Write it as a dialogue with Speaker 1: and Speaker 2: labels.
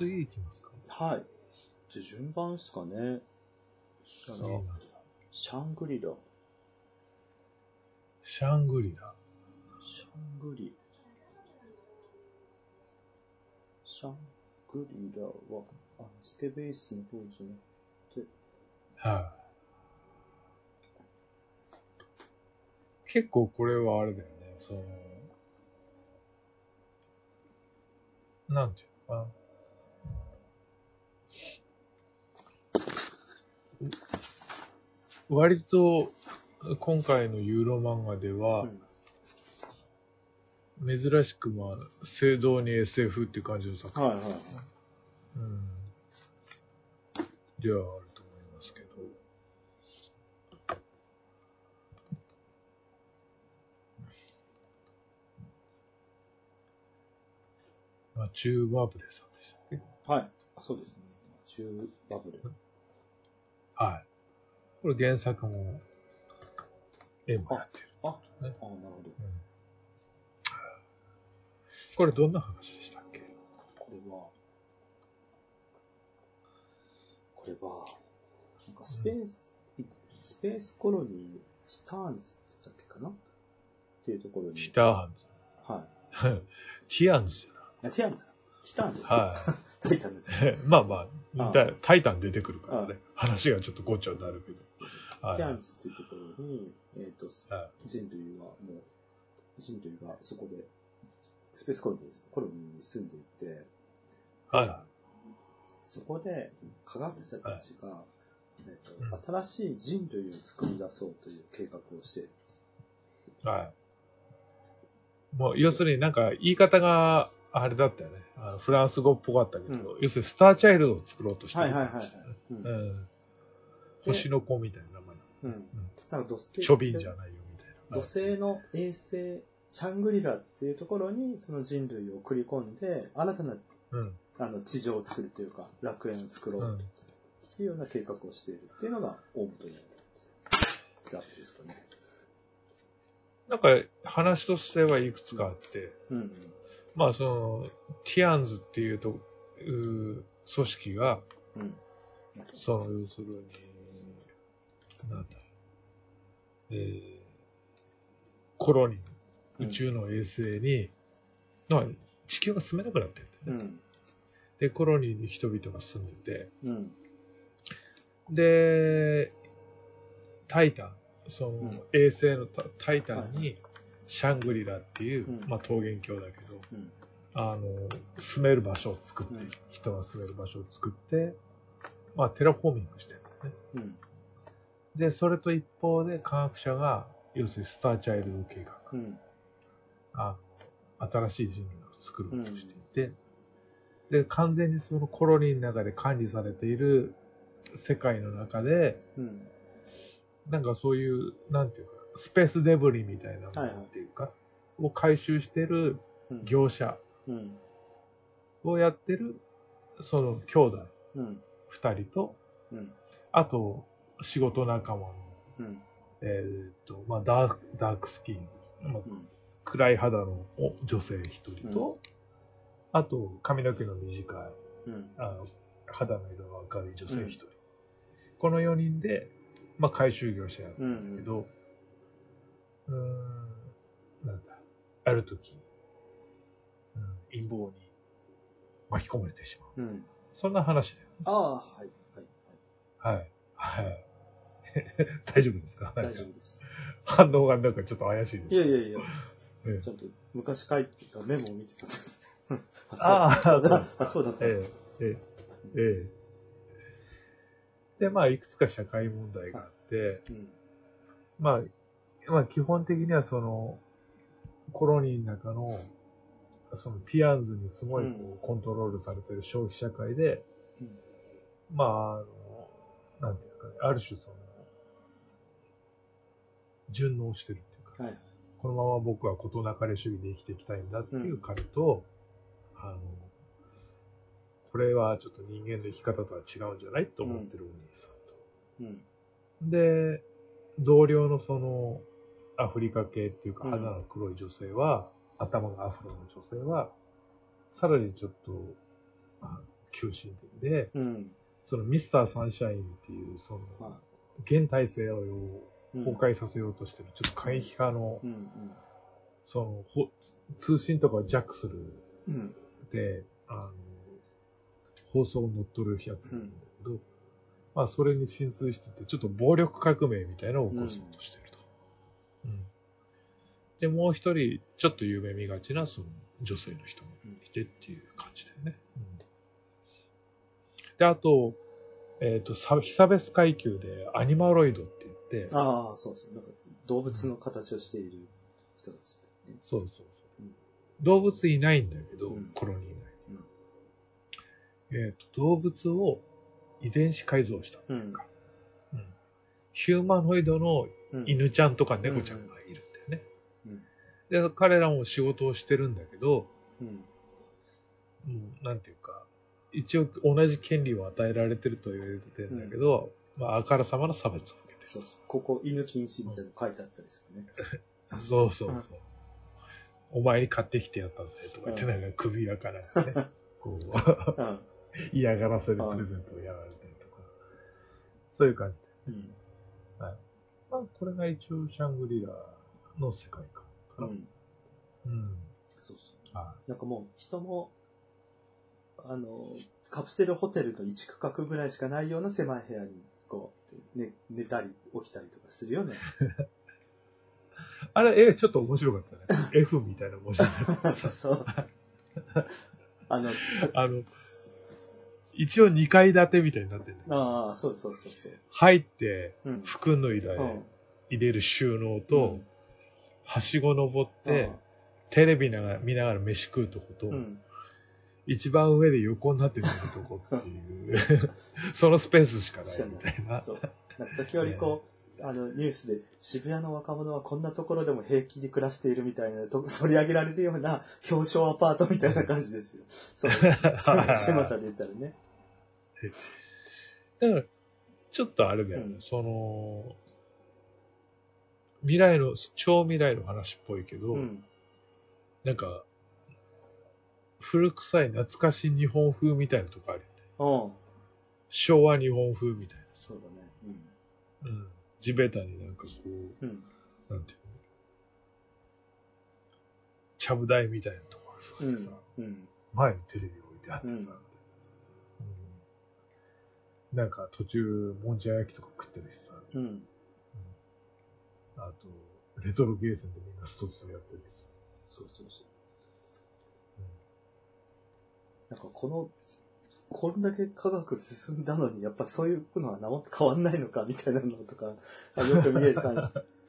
Speaker 1: 次行きますか
Speaker 2: はい。じゃあ順番ですかね。あの、シャングリラ。
Speaker 1: シャングリラ。
Speaker 2: シャングリ。シャングリラは、あの、スケベースの方じゃなくて、
Speaker 1: はい。結構これはあれだよね、その、なんていうのかな。割と、今回のユーロ漫画では、珍しくまあ、正道に SF っていう感じの作品、
Speaker 2: はいはいはい。
Speaker 1: うん、ではあると思いますけど。マチューバブレさんでしたっけ？
Speaker 2: はい。あそうですね。中バブル。
Speaker 1: はい。これ原作も、絵もやってる。
Speaker 2: あ、
Speaker 1: ね
Speaker 2: あ、なるほど。
Speaker 1: うんこれどんな話でしたっけ？
Speaker 2: これは、これは、なんかスペース、スペースコロニー、スターンズだっけかな？っていうところに。
Speaker 1: ティターンズ。
Speaker 2: はい。
Speaker 1: ティアンズじ
Speaker 2: あティアンズティターンズ
Speaker 1: ゃない。は
Speaker 2: タイタンです。
Speaker 1: まあまあ
Speaker 2: あ
Speaker 1: タ、タイタン出てくるからね。話がちょっとごっちゃになるけど。はい
Speaker 2: ティアンズっていうところに、えっ、と、
Speaker 1: は
Speaker 2: 人類はもう、人類がそこで、スペースコロニーです。コロニーに住んでいて、
Speaker 1: は
Speaker 2: そこで科学者たちが、えっ
Speaker 1: うん
Speaker 2: と新しい人類を作り出そうという計画をしている。
Speaker 1: い。はい。もう、要するになんか言い方があれだったよね。あのフランス語っぽかったけど、
Speaker 2: う
Speaker 1: 要するにスターチャイルドを作ろうとしてる
Speaker 2: はいはいはいはい。うん
Speaker 1: うん。星の子みたいな名前。
Speaker 2: うん。なんか土星
Speaker 1: ちょびんじゃないよみたいな。
Speaker 2: 土星の衛星、チャングリラっていうところにその人類を送り込んで、新たな
Speaker 1: うん。
Speaker 2: あの地上を作るというか、楽園を作ろう
Speaker 1: うん。
Speaker 2: っていうような計画をしているっていうのが大元にあってですかね。
Speaker 1: なんか話としてはいくつかあって、
Speaker 2: うん。
Speaker 1: まあその、ティアンズっていうと、うー組織が、
Speaker 2: うん。
Speaker 1: その、要するに、なんだ、えー、コロニー、宇宙の衛星に、まあ地球が住めなくなってるんだよね。
Speaker 2: うん。
Speaker 1: で、コロニーに人々が住んでて、
Speaker 2: うん。
Speaker 1: で、タイタン、その、
Speaker 2: うん
Speaker 1: 衛星のタ、タイタンに、シャングリラっていう、
Speaker 2: うん
Speaker 1: まあ桃源郷だけど、
Speaker 2: うん。
Speaker 1: あの、住める場所を作って、
Speaker 2: うん
Speaker 1: 人が住める場所を作って、まあテラフォーミングしてるんだよね。
Speaker 2: うん。
Speaker 1: で、それと一方で科学者が、要するにスターチャイルド計画、
Speaker 2: うん。
Speaker 1: あ新しい人類を作ろうとしていて、で、完全にそのコロニーの中で管理されている世界の中で、
Speaker 2: うん。
Speaker 1: なんかそういう、なんていうか、スペースデブリみたいなものっていうか、を回収してる
Speaker 2: うん。
Speaker 1: 業者
Speaker 2: うん。
Speaker 1: をやってる、その兄弟
Speaker 2: うん。
Speaker 1: 二人と、
Speaker 2: うん。
Speaker 1: あと、仕事仲間の、
Speaker 2: うん。
Speaker 1: えーっと、まあ、ダーク、ダークスキン、まあ、
Speaker 2: うん。
Speaker 1: 暗い肌のお女性一人と、
Speaker 2: う
Speaker 1: あと、髪の毛の短い、肌の色が明るい女性一人。この4人で、まあ、回収業者やる
Speaker 2: うんん。
Speaker 1: だけど、うーん、なんだ、ある時、うん、陰謀に巻き込まれてしまう。
Speaker 2: うん。
Speaker 1: そんな話だよ。
Speaker 2: ああ、はい。はい。
Speaker 1: はい。はい。大丈夫ですか？
Speaker 2: 大丈夫です。
Speaker 1: 反応がなんかちょっと怪しいです。
Speaker 2: いやいやいや、
Speaker 1: ええ
Speaker 2: ちゃんと昔書いてたメモを見てたんです。
Speaker 1: あ
Speaker 2: そうだ。あ、そうだった。
Speaker 1: ええ、ええ、ええ。で、まあ、いくつか社会問題があって、
Speaker 2: うん。
Speaker 1: まあ、まあ、基本的にはその、コロニーの中の、そのティアンズにすごいこうコントロールされてる消費社会で、
Speaker 2: うん
Speaker 1: まあ、あの、なんていうかね、ある種その、順応してるっていうか、
Speaker 2: はい。
Speaker 1: このまま僕は事なかれ主義で生きていきたいんだっていう彼と、あの、これはちょっと人間の生き方とは違うんじゃないと思ってるお兄さんと。
Speaker 2: うん。
Speaker 1: で、同僚のその、アフリカ系っていうか
Speaker 2: うん
Speaker 1: 肌の黒い女性は、頭がアフロの女性は、さらにちょっと、あ急進的で、
Speaker 2: うん。
Speaker 1: そのミスターサンシャインっていう、その、
Speaker 2: まあ、
Speaker 1: 現体制を
Speaker 2: うん
Speaker 1: 崩壊させようとしてる、ちょっと過激派の
Speaker 2: う、ん
Speaker 1: その、ほ通信とかをジャックする
Speaker 2: うん。うん。
Speaker 1: で、あの、放送を乗っ取るやつなんだけど、まあ、それに浸水してて、ちょっと暴力革命みたいなのを起こそうとしてる。で、もう一人、ちょっと有名見がちな、その、女性の人もいてっていう感じだよね。うん。で、あと、えっ、と、サヒサベス階級でアニマロイドって言って、
Speaker 2: ああ、そうそう。なんか、動物の形をしている人たちね。
Speaker 1: そうそうそう
Speaker 2: うん。
Speaker 1: 動物いないんだけど、
Speaker 2: うん
Speaker 1: コロニー内に。えっ、と、動物を遺伝子改造したっていうか、うんヒューマノイドの
Speaker 2: うん。
Speaker 1: 犬ちゃんとか猫ちゃんが。で、彼らも仕事をしてるんだけど、
Speaker 2: うん。
Speaker 1: うん、なんていうか、一応同じ権利を与えられてると言われてるんだけど、まあ、あからさまな差別を受けてる。
Speaker 2: そうそう。ここ、犬禁止みたいなの書いてあったりするね。
Speaker 1: そうそうそう。お前に買ってきてやったぜとか言って、
Speaker 2: うん
Speaker 1: なんか首輪からね、こう、
Speaker 2: うん。
Speaker 1: 嫌がらせでプレゼントをやられたりとか、そういう感じで。
Speaker 2: うん。
Speaker 1: まあ、これが一応シャングリラの世界観かな。
Speaker 2: うん。
Speaker 1: うん。
Speaker 2: そうそう。
Speaker 1: は
Speaker 2: なんかもう、人も、あの、カプセルホテルの一区画ぐらいしかないような狭い部屋に、こう、ね、寝たり起きたりとかするよね。
Speaker 1: い。あれ、え、ちょっと面白かったね。F みたいな文字になって
Speaker 2: そうそう。あの、
Speaker 1: あの、一応2階建てみたいになってる
Speaker 2: ああ、そうそうそうそう。
Speaker 1: 入って、
Speaker 2: うん。
Speaker 1: 服脱いだり
Speaker 2: うん。
Speaker 1: 入れる収納
Speaker 2: う
Speaker 1: と
Speaker 2: ん、
Speaker 1: はしご登って、テレビながら見ながら飯食うとこと、
Speaker 2: うん。
Speaker 1: 一番上で横になって寝るとこっていう、そのスペースしかないみたいな。
Speaker 2: そう。なんか時折こう、あの、ニュースで渋谷の若者はこんなところでも平気で暮らしているみたいなと 取り上げられるような表彰アパートみたいな感じですよ。そう。狭 狭さで言ったらね。
Speaker 1: だから、ちょっとあれだよね、
Speaker 2: うん
Speaker 1: その、未来の、超未来の話っぽいけど、
Speaker 2: うん。
Speaker 1: なんか、古臭い懐かしい日本風みたいなとこあるよね。
Speaker 2: うん。
Speaker 1: 昭和日本風みたい
Speaker 2: そうだね。
Speaker 1: な。うん。地べたになんかこう、
Speaker 2: うん。うん。
Speaker 1: なんていうのちゃぶ台みたいなとこがあってさ、
Speaker 2: うん。
Speaker 1: 前にテレビ置いてあってさ、
Speaker 2: うん
Speaker 1: うんなんか途中、もんじゃ焼きとか食ってるしさ、
Speaker 2: うん。
Speaker 1: あと、レトロゲーセンでみんなスト2やってるしさ。
Speaker 2: そうそうそう。なんかこの、こんだけ科学進んだのに、やっぱそういうのは変わんないのかみたいなのとか、あよく見える感じ。